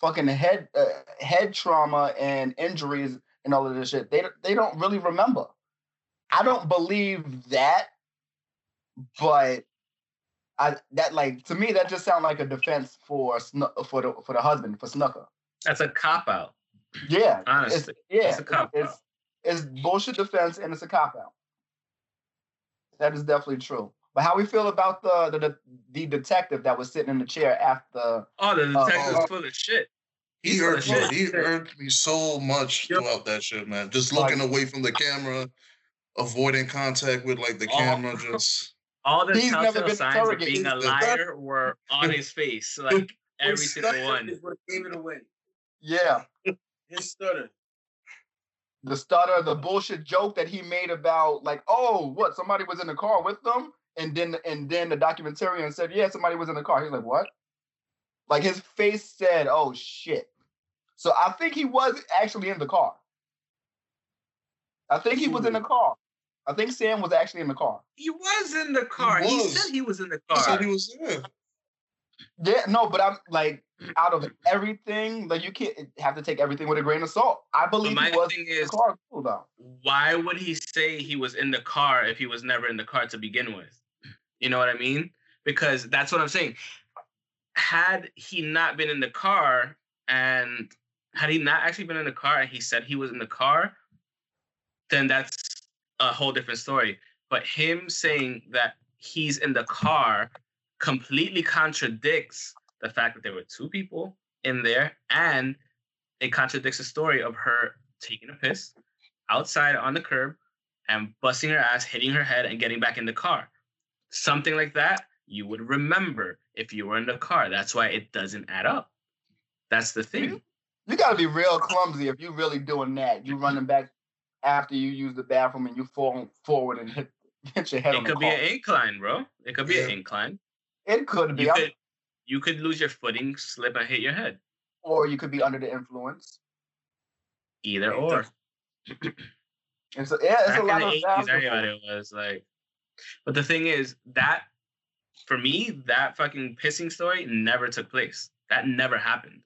Speaker 2: fucking head uh, head trauma and injuries and all of this shit. They they don't really remember. I don't believe that, but I that like to me that just sounds like a defense for Snu- for the for the husband for Snuka.
Speaker 1: That's a cop out.
Speaker 2: Yeah, it's,
Speaker 1: Honestly.
Speaker 2: yeah,
Speaker 1: it's a cop
Speaker 2: it's,
Speaker 1: out.
Speaker 2: it's it's bullshit defense and it's a cop out. That is definitely true. But how we feel about the the, the, the detective that was sitting in the chair after?
Speaker 1: Oh, the uh,
Speaker 2: Oh,
Speaker 1: detective's
Speaker 4: oh.
Speaker 1: Uh, full of shit.
Speaker 4: He
Speaker 1: He's full of
Speaker 4: irked me. He irked me so much
Speaker 1: Yep.
Speaker 4: throughout that shit, man. Just
Speaker 2: Like-
Speaker 4: looking away from the camera, avoiding contact with like the
Speaker 1: Oh.
Speaker 4: camera. Just
Speaker 1: All the
Speaker 2: He's never
Speaker 1: telltale
Speaker 2: been
Speaker 1: signs of being a
Speaker 2: interrogated.
Speaker 1: liar were on his face. Like every
Speaker 3: His
Speaker 1: single one.
Speaker 3: Is what gave it away.
Speaker 2: Yeah,
Speaker 3: His stutter.
Speaker 2: the stutter, the bullshit joke that he made about like, oh, what somebody was in the car with them, and then and then the documentarian said, yeah, somebody was in the car. He's like, what? Like his face said, oh shit. So I think he was actually in the car. I think he was in the car. I think Sam was actually in the car.
Speaker 1: He was in the car. He,
Speaker 4: was.
Speaker 1: said he was in the car.
Speaker 4: he said he was there.
Speaker 2: Yeah, no, but I'm like out of everything, like you can't have to take everything with a grain of salt. I believe
Speaker 1: my
Speaker 2: he was
Speaker 1: thing
Speaker 2: in the
Speaker 1: is-
Speaker 2: car too, though.
Speaker 1: Why would he say he was in the car if he was never in the car to begin with? You know what I mean? Because that's what I'm saying. Had he not been in the car and had he not actually been in the car and he said he was in the car, then that's a whole different story. but him saying that he's in the car completely contradicts the fact that there were two people in there and it contradicts the story of her taking a piss outside on the curb and busting her ass, hitting her head, and getting back in the car. Something like that you would remember if you were in the car. That's why it doesn't add up. That's the thing.
Speaker 2: You got to be real clumsy if you're really doing that. You running back after you use the bathroom and you fall forward and hit, hit your head on
Speaker 1: It could be an incline, bro. It could be an incline.
Speaker 2: It could be,
Speaker 1: You could you could lose your footing, slip, and hit your head.
Speaker 2: or you could be under the influence.
Speaker 1: Either
Speaker 3: It
Speaker 1: or.
Speaker 2: And so, yeah, it's
Speaker 1: Back
Speaker 2: a lot
Speaker 1: in
Speaker 2: of
Speaker 1: the 80s, everybody was like, but the thing is that for me, that fucking pissing story never took place. That never happened.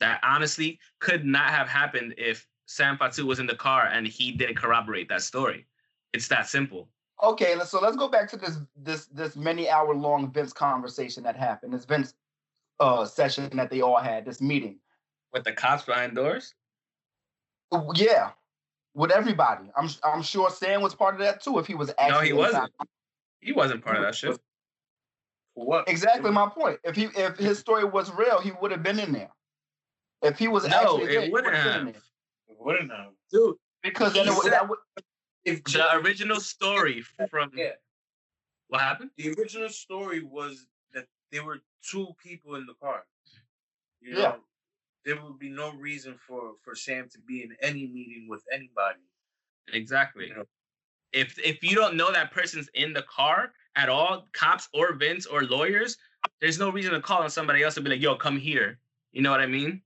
Speaker 1: That honestly could not have happened if Sam Fatu was in the car and he didn't corroborate that story. It's that simple.
Speaker 2: Okay, so let's go back to this this this many hour long Vince conversation that happened. This Vince uh session that they all had, this meeting.
Speaker 1: With the cops behind doors?
Speaker 2: Yeah, with everybody. I'm I'm sure Sam was part of that too. If he was actually
Speaker 1: No, he wasn't.
Speaker 2: town.
Speaker 1: He wasn't part of that shit.
Speaker 3: What?
Speaker 2: Exactly my point. If he if his story was real, he would have been in there. If he was
Speaker 1: No,
Speaker 2: actually there,
Speaker 1: it
Speaker 2: he
Speaker 1: wouldn't
Speaker 2: would've been in
Speaker 1: have.
Speaker 2: There.
Speaker 3: It wouldn't have.
Speaker 1: Dude,
Speaker 2: Because then
Speaker 1: He
Speaker 2: it would,
Speaker 1: said-
Speaker 2: that would
Speaker 3: If
Speaker 1: the original story from
Speaker 3: yeah,
Speaker 1: what happened?
Speaker 3: the original story was that there were two people in the car. You know,
Speaker 2: Yeah.
Speaker 3: there would be no reason for for Sam to be in any meeting with anybody.
Speaker 1: Exactly.
Speaker 3: Yeah.
Speaker 1: If if you don't know that person's in the car at all, cops or Vince or lawyers, there's no reason to call on somebody else and be like, "Yo, come here." You know what I mean?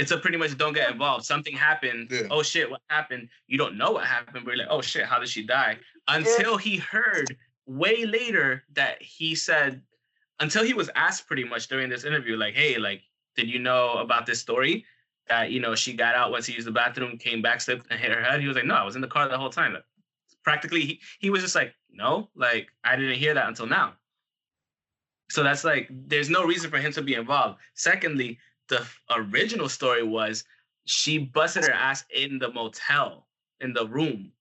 Speaker 1: It's a pretty much don't get involved. Something happened.
Speaker 4: Yeah.
Speaker 1: Oh shit, what happened? You don't know what happened, but you're like, "Oh shit, how did she die?" Until he heard way later that he said, until he was asked pretty much during this interview, like, "Hey, like, did you know about this story?" that you know she got out once he used the bathroom, came back, slipped, and hit her head. He was like, "No, I was in the car the whole time." Like, practically, he he was just like, "No, like I didn't hear that until now." So that's like, there's no reason for him to be involved. Secondly, the original story was she busted her ass in the motel in the room.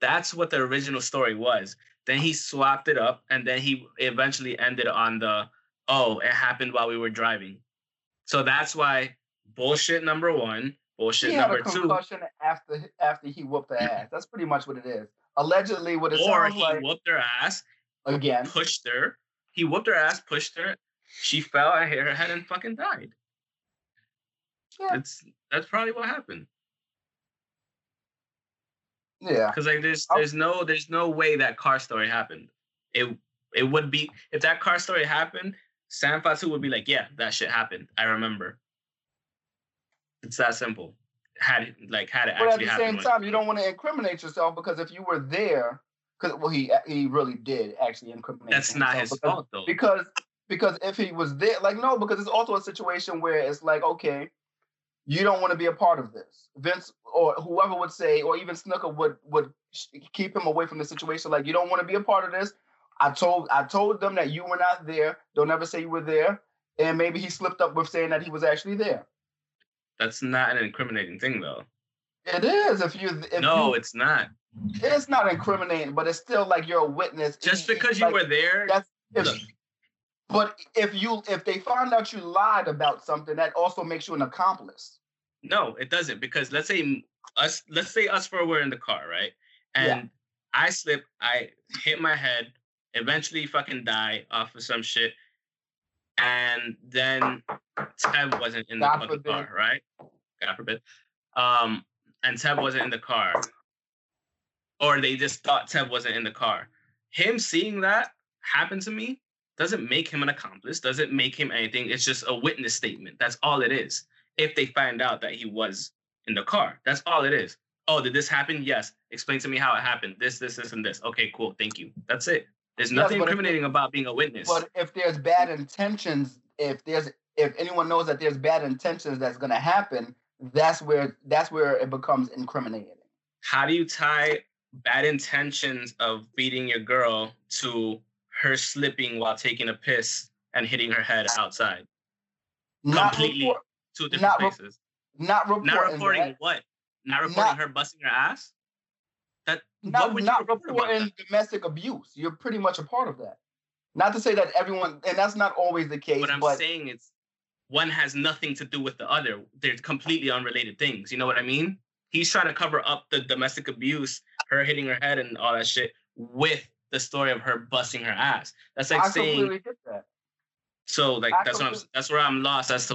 Speaker 1: That's what the original story was. Then he swapped it up, and then he eventually ended on the, "Oh, it happened while we were driving." So that's why bullshit number one, bullshit
Speaker 2: he had a
Speaker 1: number two,
Speaker 2: after after he whooped her ass. That's pretty much what it is. Allegedly, what it
Speaker 1: or
Speaker 2: sounds
Speaker 1: he
Speaker 2: like
Speaker 1: whooped her ass,
Speaker 2: again.
Speaker 1: pushed her. He whooped her ass, pushed her. She fell and hit her head and fucking died.
Speaker 2: Yeah.
Speaker 1: It's that's probably what happened.
Speaker 2: Yeah,
Speaker 1: Because like there's
Speaker 2: oh.
Speaker 1: there's no there's no way that car story happened. It it would be if that car story happened, Sam Fatu would be like, yeah, that shit happened. I remember. It's that simple. Had it like had it
Speaker 2: but at the same time, you don't want to incriminate yourself because if you were there, because well, he he really did actually incriminate.
Speaker 1: that's not his
Speaker 2: because-
Speaker 1: fault though.
Speaker 2: because because if he was there, like no, because it's also a situation where it's like okay, you don't want to be a part of this. Vince or whoever would say, or even Snuka would would keep him away from the situation. Like you don't want to be a part of this. I told I told them that you were not there. Don't ever say you were there. And maybe he slipped up with saying that he was actually there.
Speaker 1: That's not an incriminating thing though.
Speaker 2: It is if you if
Speaker 1: no,
Speaker 2: you,
Speaker 1: it's not.
Speaker 2: it's not incriminating, but it's still like you're a witness.
Speaker 1: Just because you
Speaker 2: like-
Speaker 1: were there,
Speaker 2: that's- if- but if you if they find out you lied about something, that also makes you an accomplice.
Speaker 1: No, it doesn't because let's say us, let's say us four were in the car, right? And
Speaker 2: Yeah.
Speaker 1: I slip, I hit my head, eventually fucking die off of some shit, and then Tev wasn't in the
Speaker 2: God
Speaker 1: fucking
Speaker 2: forbid.
Speaker 1: car, right? God forbid. Um, and Tev wasn't in the car, or they just thought Tev wasn't in the car. Him seeing that happen to me doesn't make him an accomplice, doesn't make him anything. It's just a witness statement. That's all it is if they find out that he was in the car. That's all it is. Oh, did this happen? Yes. Explain to me how it happened. This, this, this, and this. Okay, cool. Thank you. That's it. There's
Speaker 2: Yes,
Speaker 1: nothing
Speaker 2: if-
Speaker 1: incriminating about being a witness.
Speaker 2: But if there's bad intentions, if there's if anyone knows that there's bad intentions that's gonna happen, that's where that's where it becomes incriminating.
Speaker 1: how do you tie bad intentions of beating your girl to her slipping while taking a piss and hitting her head outside?
Speaker 2: Not
Speaker 1: Completely.
Speaker 2: report,
Speaker 1: Two different
Speaker 2: Not re-
Speaker 1: places.
Speaker 2: not reporting,
Speaker 1: Not reporting
Speaker 2: that.
Speaker 1: what? Not reporting
Speaker 2: Not-
Speaker 1: her busting her ass? That
Speaker 2: not not
Speaker 1: report
Speaker 2: report
Speaker 1: about
Speaker 2: in domestic abuse. You're pretty much a part of that. Not to say that everyone, and that's not always the case,
Speaker 1: What I'm
Speaker 2: but
Speaker 1: saying is one has nothing to do with the other. They're completely unrelated things. You know what I mean? He's trying to cover up the domestic abuse, her hitting her head and all that shit, with the story of her busting her ass. That's like
Speaker 2: I
Speaker 1: saying
Speaker 2: completely get that.
Speaker 1: so like
Speaker 2: I
Speaker 1: that's what I'm that's where I'm lost as to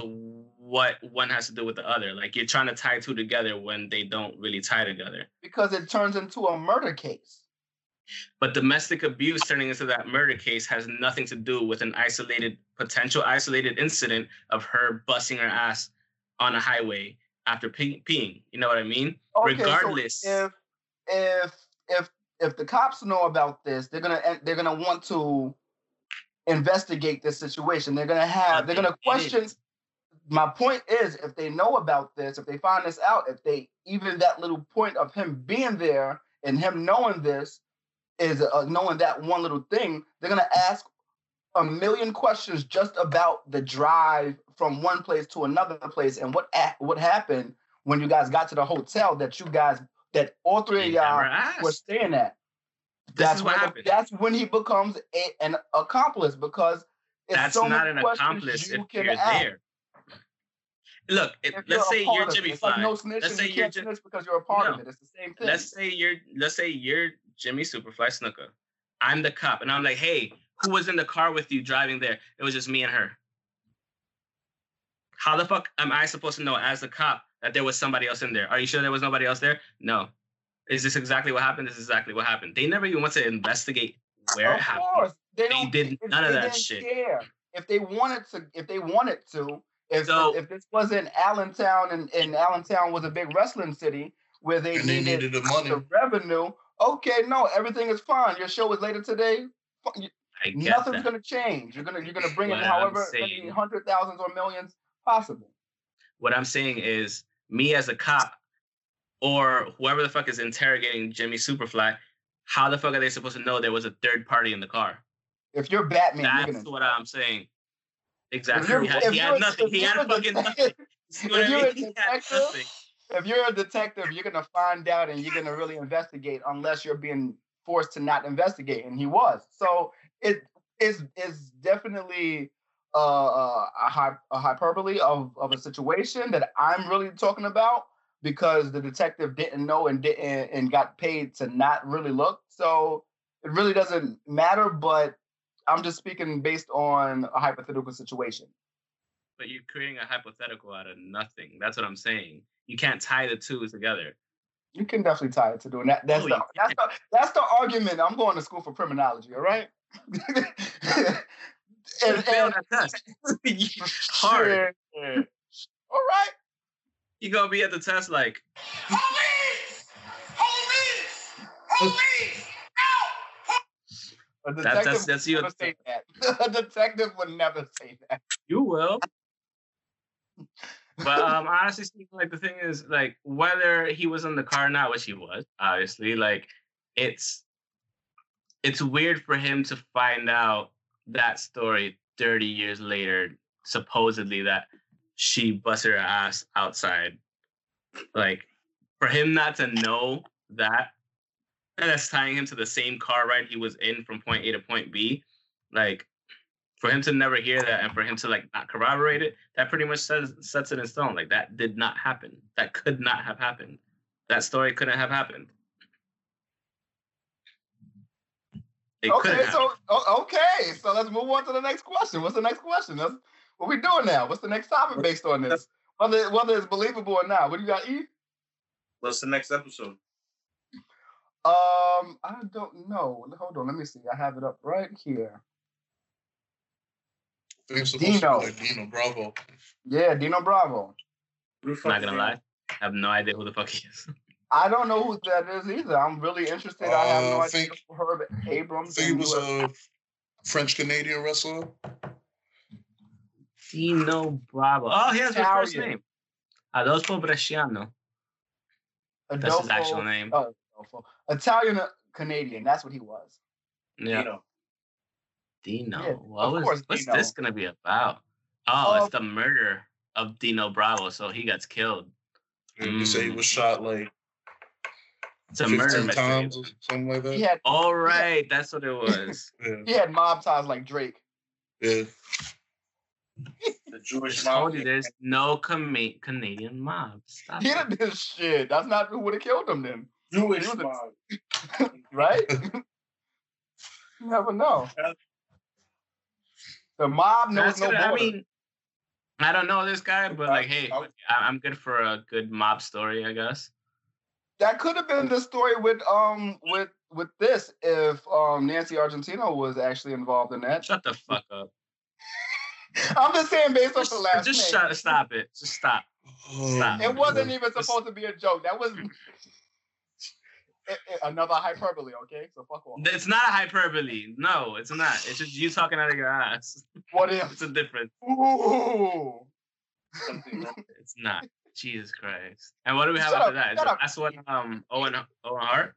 Speaker 1: what one has to do with the other. Like you're trying to tie two together when they don't really tie together.
Speaker 2: Because it turns into a murder case.
Speaker 1: But domestic abuse turning into that murder case has nothing to do with an isolated, potential isolated incident of her busting her ass on a highway after pee- peeing. You know what I mean?
Speaker 2: Okay, so
Speaker 1: Regardless.
Speaker 2: if if if if the cops know about this, they're gonna eh, they're gonna want to investigate this situation. They're gonna have they're gonna question. My point is, if they know about this, if they find this out, if they even that little point of him being there and him knowing this is uh, knowing that one little thing, they're gonna ask a million questions just about the drive from one place to another place and what a- what happened when you guys got to the hotel that you guys that all three of y'all were staying at.
Speaker 1: This
Speaker 2: That's
Speaker 1: what happened.
Speaker 2: that's when he becomes a, an accomplice because it's
Speaker 1: That's
Speaker 2: so
Speaker 1: not an accomplice
Speaker 2: you
Speaker 1: if you're
Speaker 2: ask.
Speaker 1: there. Look, it,
Speaker 2: If
Speaker 1: let's say you're
Speaker 2: of it.
Speaker 1: Jimmy
Speaker 2: It's like
Speaker 1: Fly.
Speaker 2: no snitching.
Speaker 1: Let's say
Speaker 2: you
Speaker 1: you're
Speaker 2: can't
Speaker 1: Ji-
Speaker 2: snitch because you're a part of it. It's the same thing.
Speaker 1: let's say you're let's say you're Jimmy Superfly Snuka. I'm the cop, and I'm like, hey, who was in the car with you driving there? It was just me and her. How the fuck am I supposed to know as the cop that there was somebody else in there? Are you sure there was nobody else there? No. Is this exactly what happened? This is exactly what happened. They never even went to investigate where
Speaker 2: of
Speaker 1: it happened.
Speaker 2: course, they,
Speaker 1: They
Speaker 2: don't,
Speaker 1: did
Speaker 2: if
Speaker 1: none of that shit.
Speaker 2: Care. If they wanted to, if they wanted to, if
Speaker 1: So-
Speaker 2: if this wasn't Allentown and, and Allentown was a big wrestling city where they
Speaker 4: And they
Speaker 2: needed,
Speaker 4: needed the money.
Speaker 2: the revenue, okay, no, everything is fine. Your show is later today. Nothing's
Speaker 1: that.
Speaker 2: gonna change. You're gonna you're gonna bring in
Speaker 1: What
Speaker 2: however many hundred thousands or millions possible.
Speaker 1: What I'm saying is, me as a cop, or whoever the fuck is interrogating Jimmy Superfly, how the fuck are they supposed to know there was a third party in the car?
Speaker 2: If you're Batman, you're
Speaker 1: That's
Speaker 2: gonna
Speaker 1: what I'm saying. Exactly. He had, he had nothing. He had fucking nothing.
Speaker 2: If you're a detective, if you're a detective, you're gonna find out and you're gonna really investigate unless you're being forced to not investigate, and he was. So it is is definitely uh, uh, a, hy- a hyperbole of, of a situation that I'm really talking about because the detective didn't know and didn't and got paid to not really look. So it really doesn't matter, but I'm just speaking based on a hypothetical situation.
Speaker 1: But you're creating a hypothetical out of nothing. That's what I'm saying. You can't tie the two together.
Speaker 2: You can definitely tie it to doing that. That's
Speaker 1: No,
Speaker 2: the that's the that's the argument. I'm going to school for criminology. All right.
Speaker 1: You
Speaker 2: and,
Speaker 1: fail
Speaker 2: and
Speaker 1: that test. Hard.
Speaker 2: Yeah. All right.
Speaker 1: You gonna be at the test like,
Speaker 5: Police! Police! Police!
Speaker 2: A detective
Speaker 1: that's- that's
Speaker 2: would say that. A detective would never say that.
Speaker 1: you will. But um, honestly speaking, like the thing is, like whether he was in the car or not, which he was, obviously, like it's it's weird for him to find out that story 30 years later, supposedly that she busted her ass outside. Like for him not to know that, and that's tying him to the same car ride he was in from point A to point B. Like for him to never hear that and for him to like not corroborate it, that pretty much says sets it in stone. Like that did not happen. That could not have happened. That story couldn't have happened. It
Speaker 2: Okay,
Speaker 1: have.
Speaker 2: so okay, so let's move on to the next question. What's the next question? That's what we doing now. What's the next topic based on this? Whether whether it's believable or not. What do you got, E?
Speaker 3: What's the next episode?
Speaker 2: Um, I don't know. Hold on, let me see. I have it up right here.
Speaker 4: I think it's
Speaker 2: Dino.
Speaker 4: to be like Dino Bravo.
Speaker 2: Yeah, Dino Bravo.
Speaker 1: I'm not gonna lie. I have no idea who the fuck he is.
Speaker 2: I don't know who that is either. I'm really interested. I have no
Speaker 4: Uh, I
Speaker 2: idea.
Speaker 4: think-
Speaker 2: who Herb Abrams.
Speaker 4: think it was a French Canadian wrestler.
Speaker 1: Dino Bravo. Oh, he has his first name. Adolfo Bresciano. That's his actual name.
Speaker 2: Oh, Adolfo. Italian uh, Canadian. That's what he was.
Speaker 1: Yeah.
Speaker 3: You know.
Speaker 1: Dino.
Speaker 2: Yeah,
Speaker 1: what was
Speaker 2: course,
Speaker 1: what's
Speaker 2: Dino.
Speaker 1: this gonna be about? Oh, it's the murder of Dino Bravo, so he gets killed.
Speaker 4: And They say he
Speaker 1: Mm.
Speaker 4: was shot like
Speaker 1: to murder
Speaker 4: times or something like that.
Speaker 2: He had
Speaker 1: All right, that's what it was.
Speaker 4: Yeah.
Speaker 2: he had mob ties like Drake.
Speaker 4: yeah.
Speaker 3: The Jewish
Speaker 1: I told you
Speaker 3: mob.
Speaker 1: there's no Cana- Canadian mob. Stop
Speaker 2: He
Speaker 1: it.
Speaker 2: didn't do shit. That's not who would have killed him then,
Speaker 3: Jewish
Speaker 2: He
Speaker 3: mob.
Speaker 2: right? you never know. The mob knows
Speaker 1: That's
Speaker 2: no
Speaker 1: good. I mean, I don't know this guy, but like, hey,
Speaker 3: I'll-
Speaker 1: I- I'm good for a good mob story, I guess.
Speaker 2: that could have been the story with um with with this if um Nancy Argentino was actually involved in that.
Speaker 1: Shut the fuck up.
Speaker 2: I'm just saying based off
Speaker 1: Just,
Speaker 2: the last
Speaker 1: just
Speaker 2: name.
Speaker 1: shut. Stop it. Just stop.
Speaker 4: Oh,
Speaker 1: Stop.
Speaker 2: It wasn't even supposed to be a joke. That was It- it- another hyperbole. Okay, so fuck off.
Speaker 1: It's not a hyperbole. No, it's not. It's just you talking out of your ass.
Speaker 2: What if?
Speaker 1: It's a difference.
Speaker 2: Ooh.
Speaker 1: It's not. Jesus Christ. And what do we have
Speaker 2: Shut
Speaker 1: after
Speaker 2: up,
Speaker 1: that? Is
Speaker 2: shut up.
Speaker 1: that's what um Owen Owen Hart.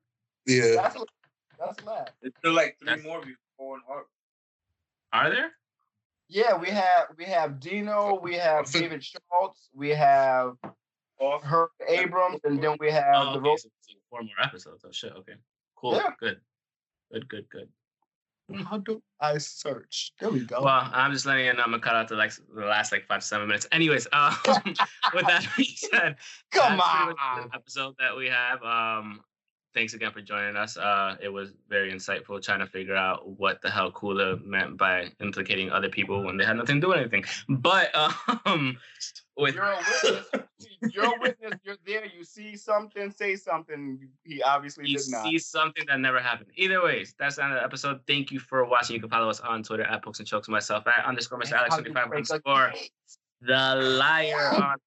Speaker 4: Yeah.
Speaker 2: That's that's last.
Speaker 3: There's still like three
Speaker 1: That's-
Speaker 3: more before and Hart.
Speaker 1: Are there?
Speaker 2: Yeah, we have we have Dino, we have
Speaker 4: Fin-
Speaker 2: David Schultz, we have
Speaker 3: Off.
Speaker 2: Herb Abrams, and then we have
Speaker 1: Oh,
Speaker 2: the
Speaker 1: okay,
Speaker 2: Ro-
Speaker 1: so four more episodes. Oh shit. Okay. Cool.
Speaker 2: Yeah.
Speaker 1: Good. Good. Good. Good.
Speaker 2: How do I search? There we go.
Speaker 1: Well, I'm just letting you know I'm gonna cut out the like the last like five to seven minutes. Anyways, um, with that being said,
Speaker 2: Come on.
Speaker 1: episode that we have. Um, thanks again for joining us. Uh, it was very insightful trying to figure out what the hell Kula meant by implicating other people when they had nothing to do with anything. But um, with
Speaker 2: You're a witness. You're a witness. You're there. You see something, say something. He obviously
Speaker 1: you
Speaker 2: did not.
Speaker 1: see something that never happened. Either ways, that's the end of the episode. Thank you for watching. You can follow us on Twitter at Pokes and Chokes. Myself at underscore Mr. Alex 25
Speaker 2: break
Speaker 1: underscore the liar on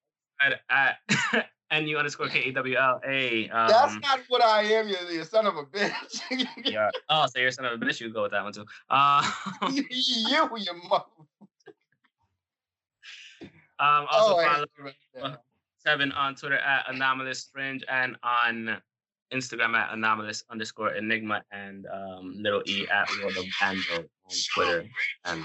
Speaker 1: at nu underscore k e w l a.
Speaker 2: That's
Speaker 1: Um,
Speaker 2: not what I am. You, you son of a bitch.
Speaker 1: yeah. Oh, so you're a son of a bitch. You go with that one too. Uh,
Speaker 2: you, you mother.
Speaker 1: um, also
Speaker 2: Oh,
Speaker 1: follow
Speaker 2: see right there.
Speaker 1: Seven on Twitter at Anomalous Fringe and on Instagram at Anomalous underscore Enigma and um, Little E at World of Bando on Twitter and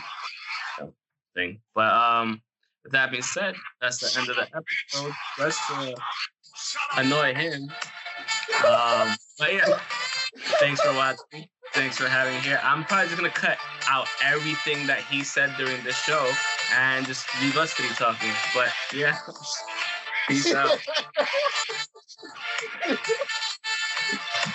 Speaker 1: uh, thing. But um, with that being said, that's the end of the episode. Let's uh, annoy him. Um, but yeah, thanks for watching. Thanks for having me here. I'm probably just gonna cut out everything that he said during the show and just leave us three talking. But yeah, peace out.